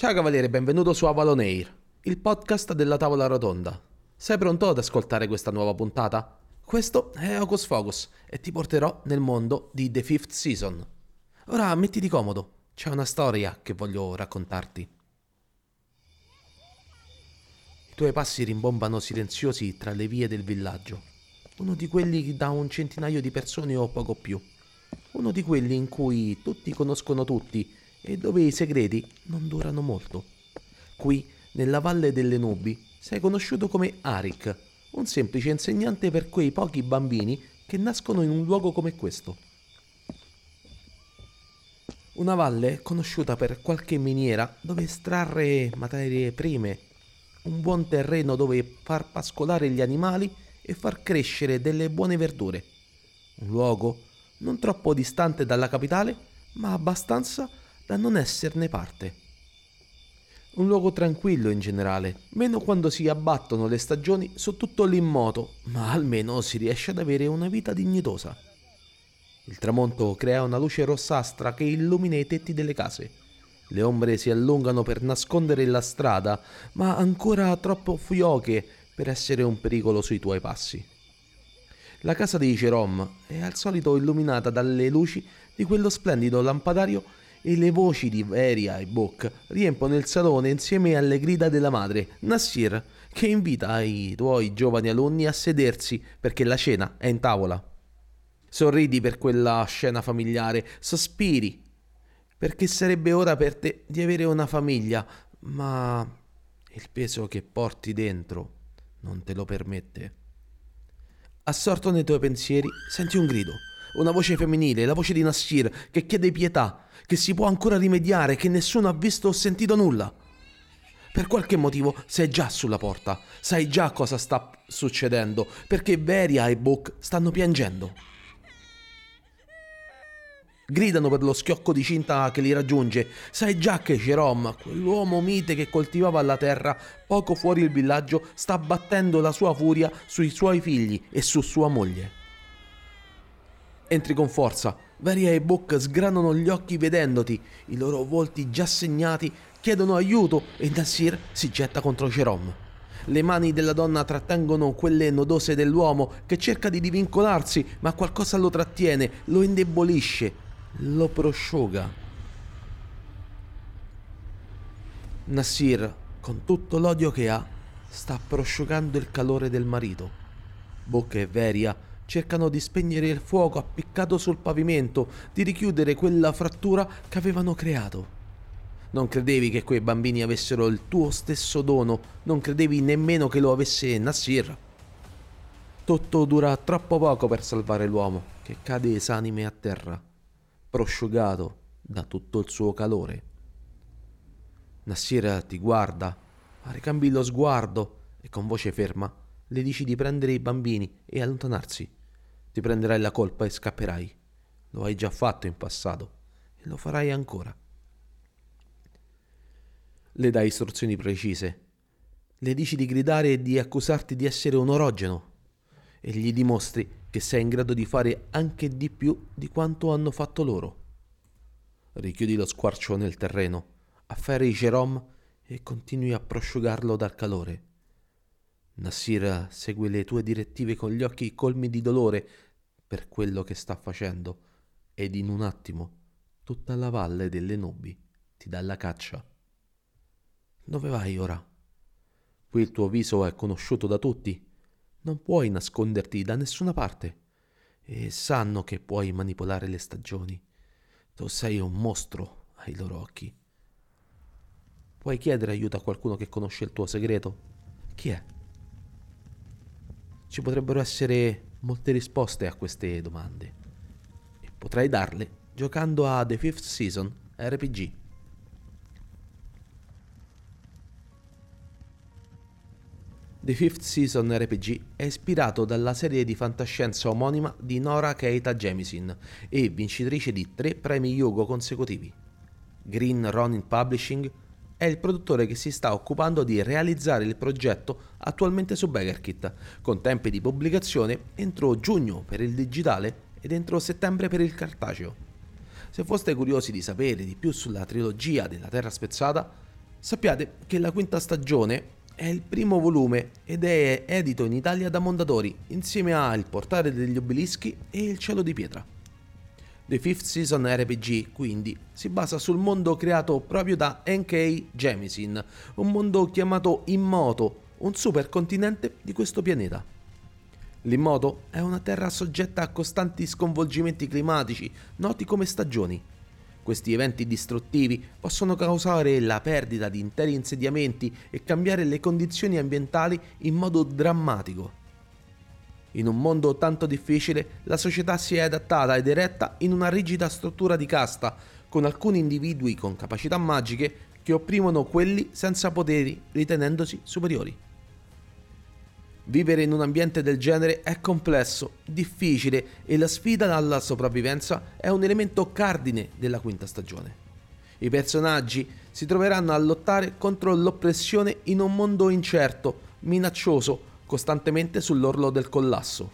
Ciao cavaliere, benvenuto su Avalon Air, il podcast della tavola rotonda. Sei pronto ad ascoltare questa nuova puntata? Questo è Hocus Focus e ti porterò nel mondo di The Fifth Season. Ora mettiti comodo, c'è una storia che voglio raccontarti. I tuoi passi rimbombano silenziosi tra le vie del villaggio, uno di quelli da un centinaio di persone o poco più, uno di quelli in cui tutti conoscono tutti e dove i segreti non durano molto. Qui, nella Valle delle Nubi, sei conosciuto come Arik, un semplice insegnante per quei pochi bambini che nascono in un luogo come questo. Una valle conosciuta per qualche miniera dove estrarre materie prime, un buon terreno dove far pascolare gli animali e far crescere delle buone verdure. Un luogo non troppo distante dalla capitale, ma abbastanza da non esserne parte. Un luogo tranquillo in generale, meno quando si abbattono le stagioni su tutto l'immoto, ma almeno si riesce ad avere una vita dignitosa. Il tramonto crea una luce rossastra che illumina i tetti delle case. Le ombre si allungano per nascondere la strada, ma ancora troppo fioche per essere un pericolo sui tuoi passi. La casa di Jerome è al solito illuminata dalle luci di quello splendido lampadario e le voci di Veria e Book riempiono il salone insieme alle grida della madre, Nassir, che invita i tuoi giovani alunni a sedersi perché la cena è in tavola. Sorridi per quella scena familiare, sospiri, perché sarebbe ora per te di avere una famiglia, ma il peso che porti dentro non te lo permette. Assorto nei tuoi pensieri, senti un grido, una voce femminile, la voce di Nassir, che chiede pietà, che si può ancora rimediare, che nessuno ha visto o sentito nulla. Per qualche motivo sei già sulla porta, sai già cosa sta succedendo, perché Veria e Book stanno piangendo. Gridano per lo schiocco di cinta che li raggiunge. Sai già che Jerome, quell'uomo mite che coltivava la terra poco fuori il villaggio, sta battendo la sua furia sui suoi figli e su sua moglie. Entri con forza, Varia e Book sgranano gli occhi vedendoti, i loro volti già segnati chiedono aiuto e Nasir si getta contro Jerome. Le mani della donna trattengono quelle nodose dell'uomo che cerca di divincolarsi, ma qualcosa lo trattiene, lo indebolisce, lo prosciuga. Nasir, con tutto l'odio che ha, sta prosciugando il calore del marito. Bocca e Veria cercano di spegnere il fuoco appiccato sul pavimento, di richiudere quella frattura che avevano creato. Non credevi che quei bambini avessero il tuo stesso dono, non credevi nemmeno che lo avesse Nassir. Tutto dura troppo poco per salvare l'uomo, che cade esanime a terra, prosciugato da tutto il suo calore. Nassir ti guarda, ricambi lo sguardo e con voce ferma le dici di prendere i bambini e allontanarsi. Ti prenderai la colpa e scapperai. Lo hai già fatto in passato e lo farai ancora. Le dai istruzioni precise. Le dici di gridare e di accusarti di essere un orogeno. E gli dimostri che sei in grado di fare anche di più di quanto hanno fatto loro. Richiudi lo squarcio nel terreno, afferri Jerome e continui a prosciugarlo dal calore. Nassir segue le tue direttive con gli occhi colmi di dolore per quello che sta facendo ed in un attimo tutta la valle delle nubi ti dà la caccia. Dove vai ora? Qui il tuo viso è conosciuto da tutti, non puoi nasconderti da nessuna parte e sanno che puoi manipolare le stagioni. Tu sei un mostro ai loro occhi. Puoi chiedere aiuto a qualcuno che conosce il tuo segreto? Chi è? Ci potrebbero essere molte risposte a queste domande e potrai darle giocando a The Fifth Season RPG. The Fifth Season RPG è ispirato dalla serie di fantascienza omonima di Nora Keita Jemisin e vincitrice di tre premi Hugo consecutivi. Green Ronin Publishing è il produttore che si sta occupando di realizzare il progetto attualmente su BaggerKit, con tempi di pubblicazione entro giugno per il digitale ed entro settembre per il cartaceo. Se foste curiosi di sapere di più sulla trilogia della Terra Spezzata, Sappiate che la quinta stagione è il primo volume ed è edito in Italia da Mondadori insieme a Il portale degli obelischi e Il cielo di pietra. The Fifth Season RPG, quindi, si basa sul mondo creato proprio da N.K. Jemisin, un mondo chiamato Immoto, un supercontinente di questo pianeta. L'Immoto è una terra soggetta a costanti sconvolgimenti climatici, noti come stagioni. Questi eventi distruttivi possono causare la perdita di interi insediamenti e cambiare le condizioni ambientali in modo drammatico. In un mondo tanto difficile, la società si è adattata ed eretta in una rigida struttura di casta, con alcuni individui con capacità magiche che opprimono quelli senza poteri, ritenendosi superiori. Vivere in un ambiente del genere è complesso, difficile e la sfida alla sopravvivenza è un elemento cardine della quinta stagione. I personaggi si troveranno a lottare contro l'oppressione in un mondo incerto, minaccioso, costantemente sull'orlo del collasso.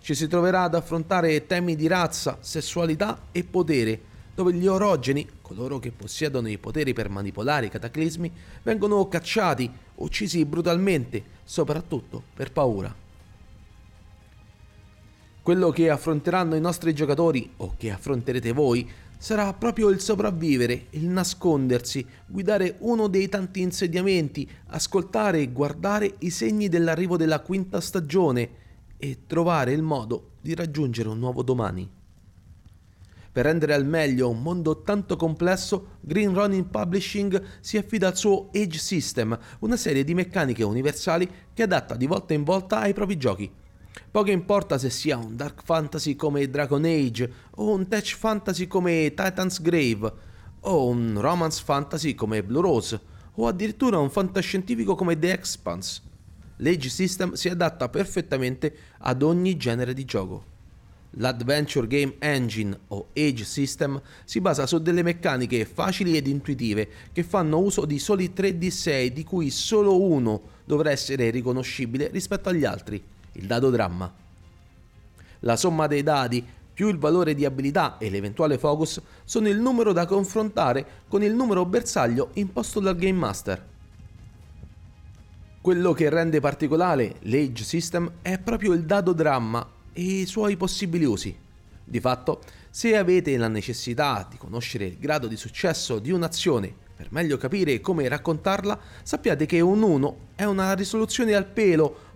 Ci si troverà ad affrontare temi di razza, sessualità e potere, dove gli orogeni, coloro che possiedono i poteri per manipolare i cataclismi, vengono cacciati, uccisi brutalmente, soprattutto per paura. Quello che affronteranno i nostri giocatori, o che affronterete voi, sarà proprio il sopravvivere, il nascondersi, guidare uno dei tanti insediamenti, ascoltare e guardare i segni dell'arrivo della quinta stagione e trovare il modo di raggiungere un nuovo domani. Per rendere al meglio un mondo tanto complesso, Green Ronin Publishing si affida al suo Age System, una serie di meccaniche universali che adatta di volta in volta ai propri giochi Poco importa se sia un dark fantasy come Dragon Age, o un tech fantasy come Titan's Grave, o un romance fantasy come Blue Rose, o addirittura un fantascientifico come The Expanse. L'Age System si adatta perfettamente ad ogni genere di gioco. L'Adventure Game Engine o Age System si basa su delle meccaniche facili ed intuitive che fanno uso di soli 3D6 di cui solo uno dovrà essere riconoscibile rispetto agli altri il dado dramma. La somma dei dadi più il valore di abilità e l'eventuale focus sono il numero da confrontare con il numero bersaglio imposto dal Game Master. Quello che rende particolare l'Age System è proprio il dado dramma e i suoi possibili usi. Di fatto, se avete la necessità di conoscere il grado di successo di un'azione per meglio capire come raccontarla, sappiate che un 1 è una risoluzione al pelo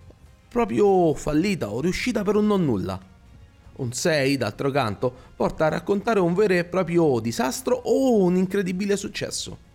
proprio fallita o riuscita per un non nulla. Un 6, d'altro canto, porta a raccontare un vero e proprio disastro o un incredibile successo.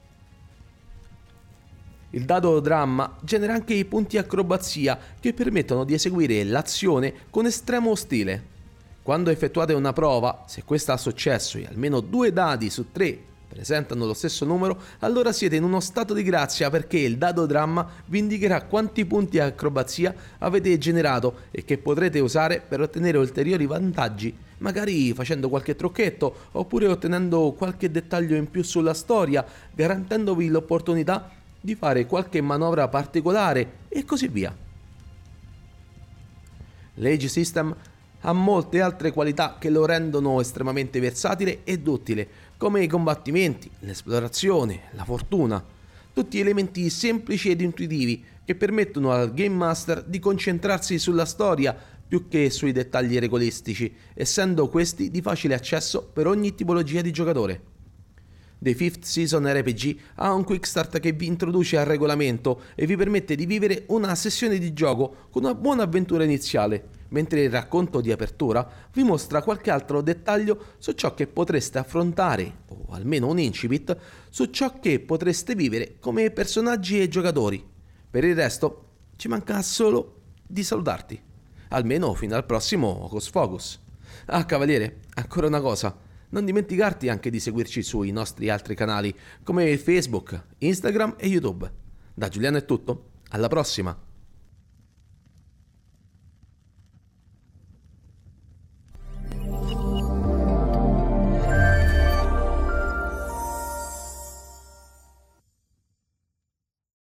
Il dado dramma genera anche i punti acrobazia che permettono di eseguire l'azione con estremo stile. Quando effettuate una prova, se questa ha successo e almeno due dadi su tre presentano lo stesso numero, allora siete in uno stato di grazia perché il dado dramma vi indicherà quanti punti acrobazia avete generato e che potrete usare per ottenere ulteriori vantaggi, magari facendo qualche trucchetto oppure ottenendo qualche dettaglio in più sulla storia, garantendovi l'opportunità di fare qualche manovra particolare e così via. L'Age System ha molte altre qualità che lo rendono estremamente versatile ed utile, come i combattimenti, l'esplorazione, la fortuna, tutti elementi semplici ed intuitivi che permettono al Game Master di concentrarsi sulla storia più che sui dettagli regolistici, essendo questi di facile accesso per ogni tipologia di giocatore. The Fifth Season RPG ha un quick start che vi introduce al regolamento e vi permette di vivere una sessione di gioco con una buona avventura iniziale, mentre il racconto di apertura vi mostra qualche altro dettaglio su ciò che potreste affrontare, o almeno un incipit, su ciò che potreste vivere come personaggi e giocatori. Per il resto ci manca solo di salutarti, almeno fino al prossimo Hocus Focus. Ah, cavaliere, ancora una cosa non dimenticarti anche di seguirci sui nostri altri canali come Facebook, Instagram e YouTube. Da Giuliano è tutto, alla prossima!